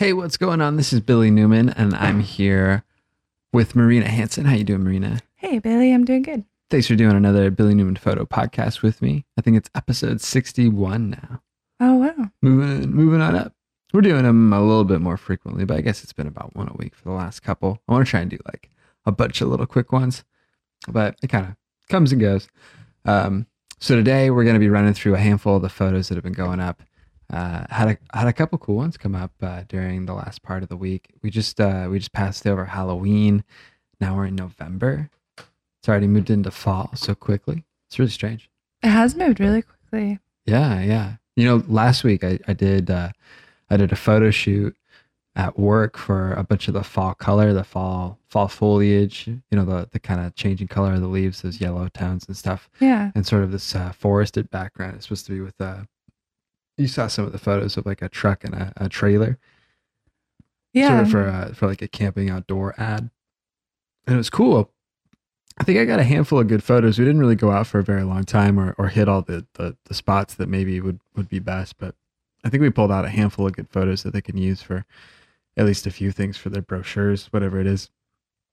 Hey, what's going on? This is Billy Newman, and I'm here with Marina Hanson. How you doing, Marina? Hey, Billy, I'm doing good. Thanks for doing another Billy Newman photo podcast with me. I think it's episode 61 now. Oh, wow. Moving, moving on up. We're doing them a little bit more frequently, but I guess it's been about one a week for the last couple. I want to try and do like a bunch of little quick ones, but it kind of comes and goes. Um, so today we're going to be running through a handful of the photos that have been going up. Uh, had a had a couple cool ones come up uh, during the last part of the week. We just uh, we just passed over Halloween. Now we're in November. It's already moved into fall so quickly. It's really strange. It has moved really quickly. Yeah, yeah. You know, last week I I did uh, I did a photo shoot at work for a bunch of the fall color, the fall fall foliage. You know, the the kind of changing color of the leaves, those yellow tones and stuff Yeah. and sort of this uh, forested background. It's supposed to be with uh you saw some of the photos of like a truck and a, a trailer, Yeah. sort of for uh, for like a camping outdoor ad, and it was cool. I think I got a handful of good photos. We didn't really go out for a very long time or, or hit all the, the the spots that maybe would would be best, but I think we pulled out a handful of good photos that they can use for at least a few things for their brochures, whatever it is.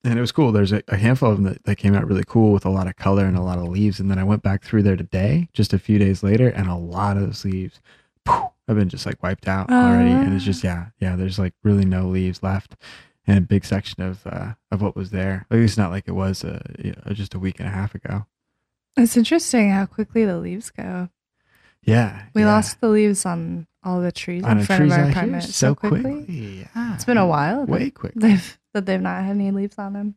And it was cool. There's a, a handful of them that, that came out really cool with a lot of color and a lot of leaves. And then I went back through there today, just a few days later, and a lot of those leaves have been just like wiped out already. And it's just yeah, yeah. There's like really no leaves left, and a big section of uh, of what was there. At least not like it was uh, you know, just a week and a half ago. It's interesting how quickly the leaves go. Yeah, We yeah. lost the leaves on all the trees on in front of our apartment so quickly. Yeah, It's been a while. way quick. They've that they've not had any leaves on them.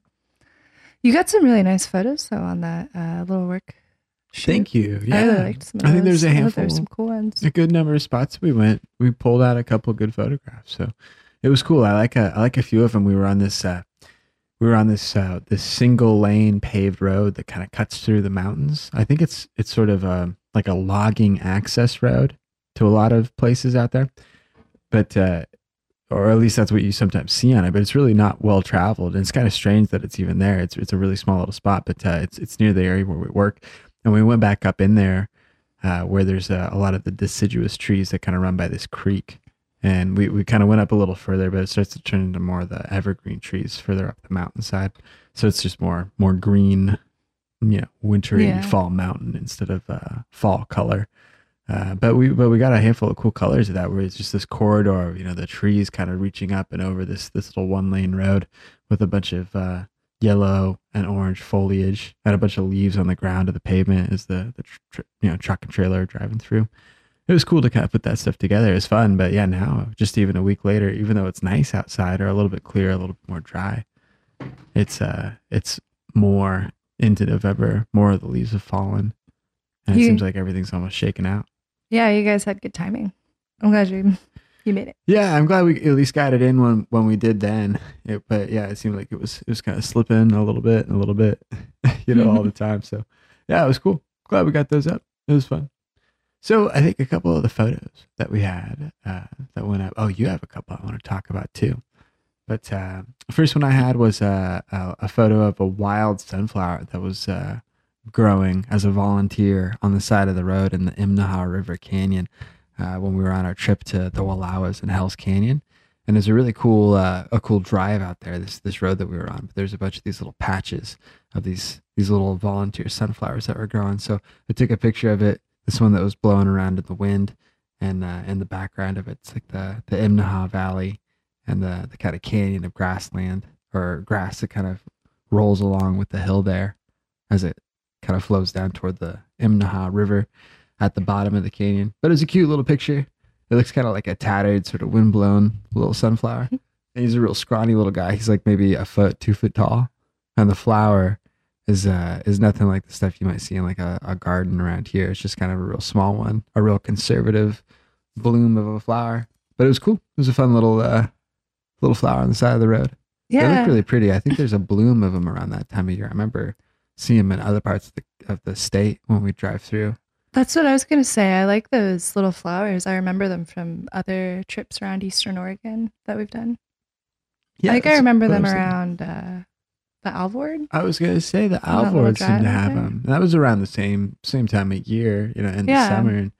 You got some really nice photos though on that uh, little work. Shoot. Thank you. Yeah, I really liked some. I think there's a a I thought handful. There were some cool ones. a good number of spots we went. We pulled out a couple good photographs, so it was cool. I like a I like a few of them. We were on this uh, we were on this uh, this single lane paved road that kind of cuts through the mountains. I think it's it's sort of a like a logging access road to a lot of places out there, but uh, or at least that's what you sometimes see on it. But it's really not well traveled, and it's kind of strange that it's even there. It's it's a really small little spot, but uh, it's it's near the area where we work, and we went back up in there uh, where there's a, a lot of the deciduous trees that kind of run by this creek. And we, we kind of went up a little further, but it starts to turn into more of the evergreen trees further up the mountainside. So it's just more more green, you know, wintry Yeah. fall mountain instead of uh, fall color. Uh, but we but we got a handful of cool colors of that where it's just this corridor, of, you know, the trees kind of reaching up and over this this little one lane road with a bunch of uh, yellow and orange foliage and a bunch of leaves on the ground of the pavement as the, the tr- you know truck and trailer are driving through. It was cool to kind of put that stuff together. It was fun, but yeah, now just even a week later, even though it's nice outside or a little bit clear, a little bit more dry, it's uh it's more into November. More of the leaves have fallen, and it seems like everything's almost shaken out. Yeah, you guys had good timing. I'm glad you you made it. Yeah, I'm glad we at least got it in when when we did then. It, but yeah, it seemed like it was it was kind of slipping a little bit and a little bit, you know, all the time. So yeah, it was cool. Glad we got those up. It was fun. So I think a couple of the photos that we had uh, that went up. Oh, you have a couple I want to talk about too. But uh, the first one I had was uh, a, a photo of a wild sunflower that was uh, growing as a volunteer on the side of the road in the Imnaha River Canyon uh, when we were on our trip to the Wallowas and Hell's Canyon. And there's a really cool, uh, a cool drive out there. This this road that we were on. But there's a bunch of these little patches of these these little volunteer sunflowers that were growing. So I took a picture of it. This one that was blowing around in the wind, and uh, in the background of it, it's like the the Imnaha Valley and the the kind of canyon of grassland or grass that kind of rolls along with the hill there as it kind of flows down toward the Imnaha River at the bottom of the canyon. But it's a cute little picture. It looks kind of like a tattered, sort of windblown little sunflower. And he's a real scrawny little guy. He's like maybe a foot, two foot tall. And the flower is uh is nothing like the stuff you might see in like a, a garden around here. It's just kind of a real small one, a real conservative bloom of a flower. But it was cool. It was a fun little uh little flower on the side of the road. They Yeah. look really pretty. I think there's a bloom of them around that time of year. I remember seeing them in other parts of the of the state when we drive through. That's what I was gonna say. I like those little flowers. I remember them from other trips around Eastern Oregon that we've done. I think I remember them around uh, the Alvord. I was gonna say the Alvord little Alvards seem drive to have them. That was around the same same time of year, you know, in Yeah. the summer. And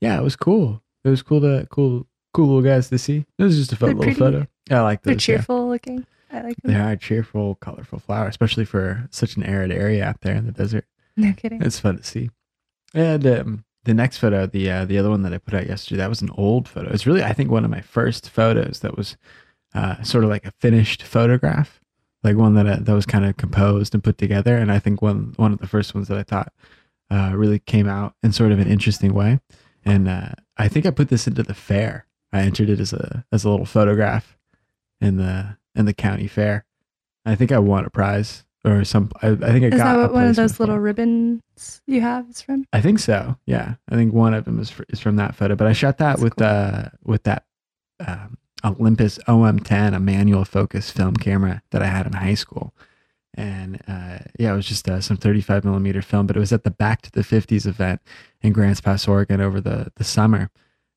yeah, it was cool. It was cool to cool cool little guys to see. It was just a fun little pretty. photo. Yeah, I like They're those. yeah. cheerful looking. I like They them. are cheerful, colorful flower, especially for such an arid area out there in the desert. No kidding. It's fun to see. And um, the next photo, the uh, the other one that I put out yesterday, that was an old photo. It's really, I think, one of my first photos that was uh, sort of like a finished photograph, like one that uh, that was kind of composed and put together. And I think one one of the first ones that I thought uh, really came out in sort of an interesting way. And uh, I think I put this into the fair. I entered it as a as a little photograph in the in the county fair. I think I won a prize or some. I, I think I Is got that one of those for it. little ribbons you have is from? I think so. Yeah, I think one of them is fr- is from that photo. But I shot that That's with cool. uh with that um, Olympus OM10, a manual focus film camera that I had in high school. And uh, yeah, it was just uh, some 35 millimeter film, but it was at the Back to the 50s event in Grants Pass, Oregon, over the the summer.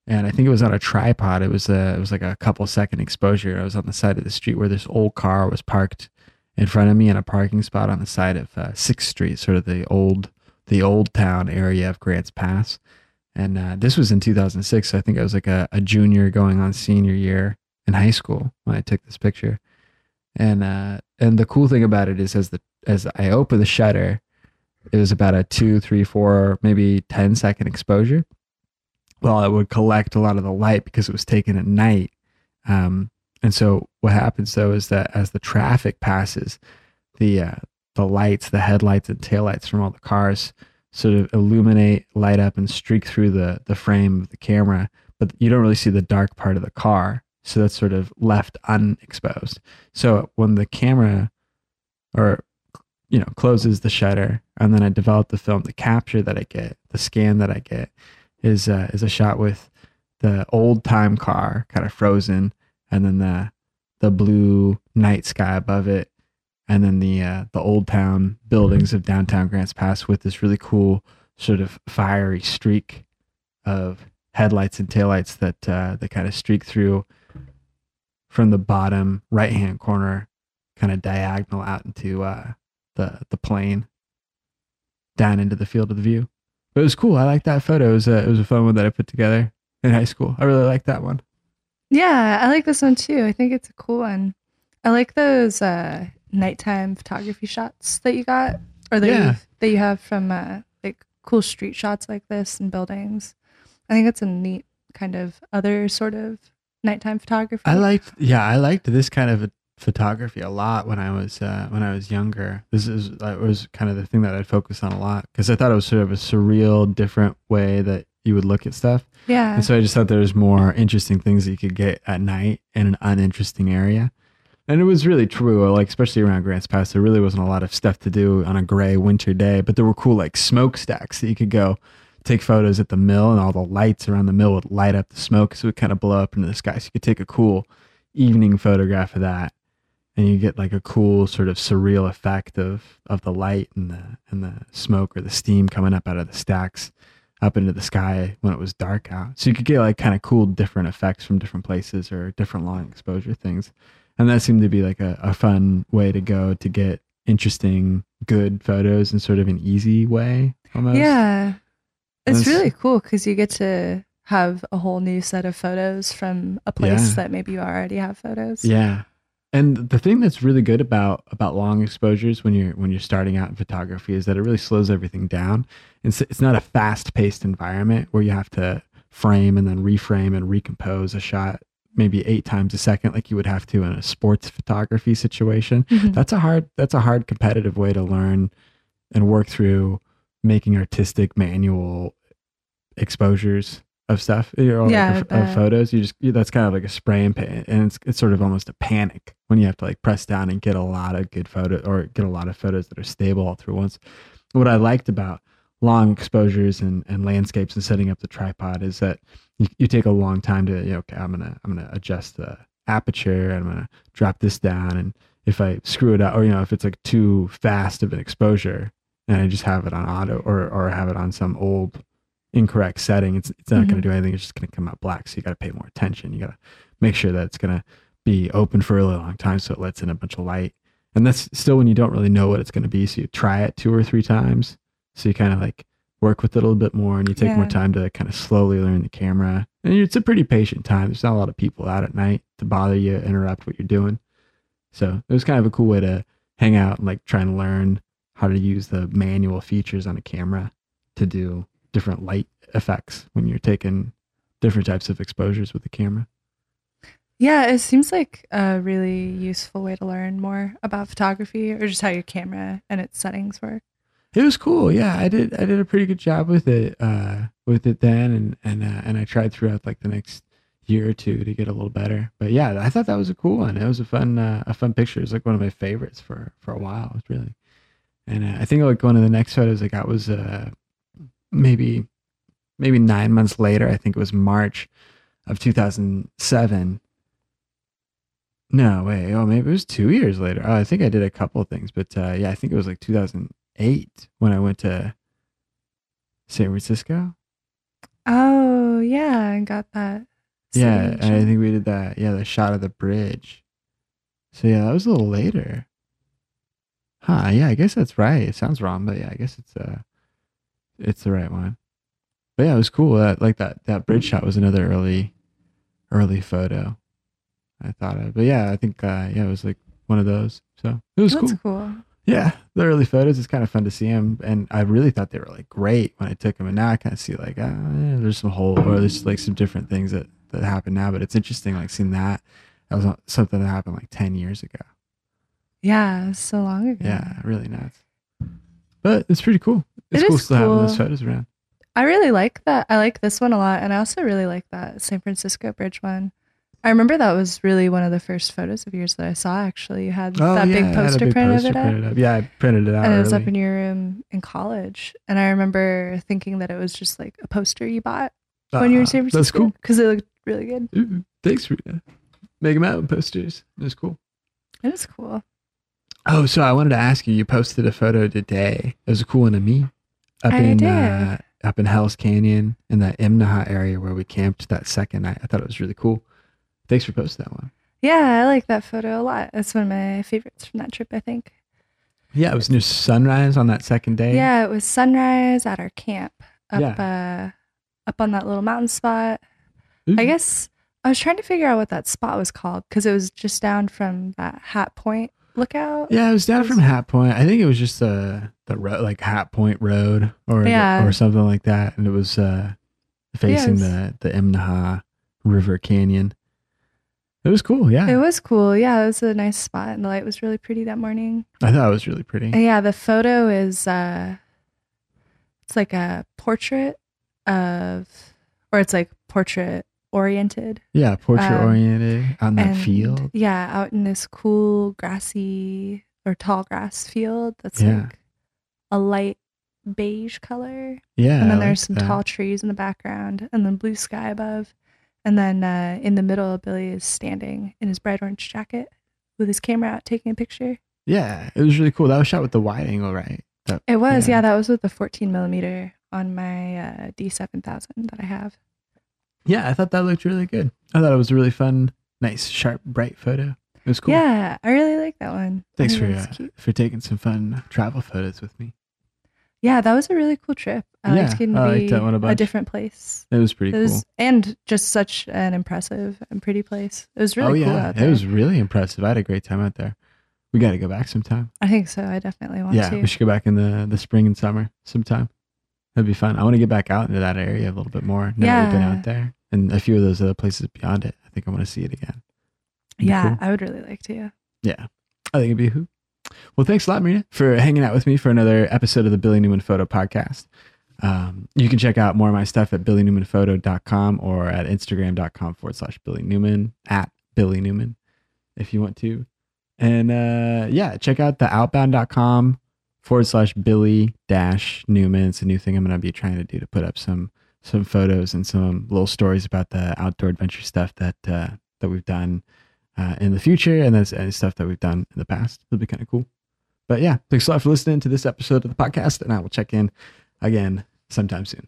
And I think it was on a tripod. It was a, it was like a couple second exposure. I was on the side of the street where this old car was parked in front of me in a parking spot on the side of uh, Sixth Street, sort of the old the old town area of Grants Pass. And uh, this was in 2006. So I think I was like a, a junior going on senior year in high school when I took this picture. And uh, and the cool thing about it is as the as I open the shutter, it was about a two, three, four, maybe 10 second exposure. Well, it would collect a lot of the light because it was taken at night. Um, and so what happens though is that as the traffic passes, the uh, the lights, the headlights and taillights from all the cars sort of illuminate, light up, and streak through the the frame of the camera, but you don't really see the dark part of the car. So that's sort of left unexposed. So when the camera or you know closes the shutter and then I develop the film, the capture that I get, the scan that I get is uh, is a shot with the old time car kind of frozen and then the the blue night sky above it and then the uh, the old town buildings of downtown Grants Pass with this really cool sort of fiery streak of headlights and taillights that uh, that kind of streak through from the bottom right hand corner, kind of diagonal out into uh, the the plane, down into the field of the view. But it was cool. I like that photo. It was a, it was a fun one that I put together in high school. I really like that one. Yeah, I like this one too. I think it's a cool one. I like those uh, nighttime photography shots that you got, or that Yeah. you, that you have from uh, like cool street shots like this and buildings. I think it's a neat kind of other sort of nighttime photography. I liked, yeah, I liked this kind of photography a lot when I was uh, when I was younger. This is that was kind of the thing that I'd focus on a lot because I thought it was sort of a surreal, different way that you would look at stuff. yeah, And so I just thought there was more interesting things that you could get at night in an uninteresting area. And it was really true, uh, like especially around Grants Pass, there really wasn't a lot of stuff to do on a gray winter day, but there were cool like smokestacks that you could go take photos at the mill and all the lights around the mill would light up the smoke so it would kind of blow up into the sky. So you could take a cool evening photograph of that and you get like a cool sort of surreal effect of of the light and the and the smoke or the steam coming up out of the stacks up into the sky when it was dark out. So you could get like kind of cool different effects from different places or different long exposure things. And that seemed to be like a, a fun way to go to get interesting, good photos in sort of an easy way almost. yeah. It's really cool because you get to have a whole new set of photos from a place Yeah. that maybe you already have photos. Yeah. And the thing that's really good about about long exposures when you're when you're starting out in photography is that it really slows everything down. It's it's not a fast paced environment where you have to frame and then reframe and recompose a shot maybe eight times a second like you would have to in a sports photography situation. Mhm. That's a hard that's a hard competitive way to learn and work through making artistic manual exposures of stuff Yeah, I of, photos you just you, that's kind of like a spray and paint and it's, it's sort of almost a panic when you have to like press down and get a lot of good photo or get a lot of photos that are stable all through once. What i liked about long exposures and, and landscapes and setting up the tripod is that you, you take a long time to you know okay i'm gonna i'm gonna adjust the aperture and i'm gonna drop this down and if i screw it up or you know if it's like too fast of an exposure and i just have it on auto or or have it on some old incorrect setting it's, it's not going to mm-hmm. do anything it's just going to come out black so you got to pay more attention you got to make sure that it's going to be open for a really long time so it lets in a bunch of light and that's still when you don't really know what it's going to be so you try it two or three times so you kind of like work with it a little bit more and you take more time to kind of slowly learn the camera. And it's a pretty patient time. There's not a lot of people out at night to bother you, interrupt what you're doing. So it was kind of a cool way to hang out and like try and learn how to use the manual features on a camera to do different light effects when you're taking different types of exposures with the camera. Yeah, it seems like a really useful way to learn more about photography or just how your camera and its settings work. It was cool. Yeah, I did. I did a pretty good job with it. Uh, with it then, and and uh, and I tried throughout like the next year or two to get a little better. But yeah, I thought that was a cool one. It was a fun uh, a fun picture. It was like one of my favorites for for a while. It was really, and uh, I think like one of the next photos I got was uh maybe maybe nine months later. I think it was March of 2007. No, wait. Oh, maybe it was two years later. Oh, I think I did a couple of things, but uh, yeah, I think it was like 2008 when I went to San Francisco. Oh, yeah, I got that. Yeah, and I think we did that. Yeah, the shot of the bridge. So yeah, that was a little later. Huh? Yeah, I guess that's right. It sounds wrong, but yeah, I guess it's uh, it's the right one. But yeah, it was cool. That like that that bridge shot was another early, early photo. I thought of, but yeah, I think uh, yeah, it was like one of those. So it was cool. That's cool. cool. Yeah, the early photos. It's kind of fun to see them, and I really thought they were like great when I took them. And now I kind of see like, ah, yeah, there's some hole, or there's like some different things that that happen now. But it's interesting, like seeing that. That was something that happened like ten years ago. Yeah, so long ago. Yeah, really nuts. But it's pretty cool. It's It cool is still having those photos around. I really like that. I like this one a lot. And I also really like that San Francisco Bridge one. I remember that was really one of the first photos of yours that I saw, actually. You had Oh that yeah, big I had a poster big print poster of it printed up. Yeah, I printed it out. And it was up in your room in college. And I remember thinking that it was just like a poster you bought when you were in Ah, San Francisco. That's cool. Because it looked really good. Ooh, thanks for uh, making out posters. It was cool. It was cool. Oh, so I wanted to ask you. You posted a photo today. It was a cool one of me up I in. Uh, up in Hell's Canyon in that Imnaha area where we camped that second night. I thought it was really cool. Thanks for posting that one. Yeah, I like that photo a lot. That's one of my favorites from that trip, I think. Yeah, it was near sunrise on that second day. Yeah, it was sunrise at our camp up Yeah. uh up on that little mountain spot. Ooh. I guess I was trying to figure out what that spot was called because it was just down from that Hat Point lookout. Yeah, it was down from Hat Point. I think it was just uh, the road, like Hat Point Road, or Yeah. or something like that, and it was uh, facing was- the the Imnaha River Canyon. It was cool. Yeah, It was cool. Yeah, it was a nice spot and the light was really pretty that morning. I thought it was really pretty. Yeah, the photo is uh it's like a portrait of or it's like portrait oriented. Yeah, portrait Um, oriented on that and field. Yeah, out in this cool grassy or tall grass field that's Yeah. like a light beige color. Yeah, and then I there's liked some that. tall trees in the background and then blue sky above. And then uh, in the middle, Billy is standing in his bright orange jacket with his camera out taking a picture. Yeah, it was really cool. That was shot with the wide angle, right? That, It was, Yeah. yeah, that was with the 14 millimeter on my uh, D7000 that I have. Yeah, I thought that looked really good. I thought it was a really fun, nice, sharp, bright photo. It was cool. Yeah, I really like that one. Thanks for uh, for taking some fun travel photos with me. Yeah, that was a really cool trip. I Yeah, liked getting I to liked be that one a a different place. It was pretty It was, cool. and just such an impressive and pretty place. It was really oh cool yeah, out it was really impressive. I had a great time out there. We got to go back sometime. I think so. I definitely want Yeah, to. Yeah, we should go back in the the spring and summer sometime. That'd be fun. I want to get back out into that area a little bit more. Never really been out there, and a few of those other places beyond it. I think I want to see it again. Yeah, cool. I would really like to. Yeah, I think it'd be a hoot. Well, thanks a lot, Marina, for hanging out with me for another episode of the Billy Newman Photo Podcast. Um, you can check out more of my stuff at billynewmanphoto.com or at instagram.com forward slash Billy Newman at Billy Newman if you want to. And uh, yeah, check out the outbound.com forward slash Billy dash Newman. It's a new thing I'm going to be trying to do to put up some some photos and some little stories about the outdoor adventure stuff that uh, that we've done uh, in the future and that's and stuff that we've done in the past. It'll be kind of cool. But yeah, thanks a lot for listening to this episode of the podcast, and I will check in again sometime soon.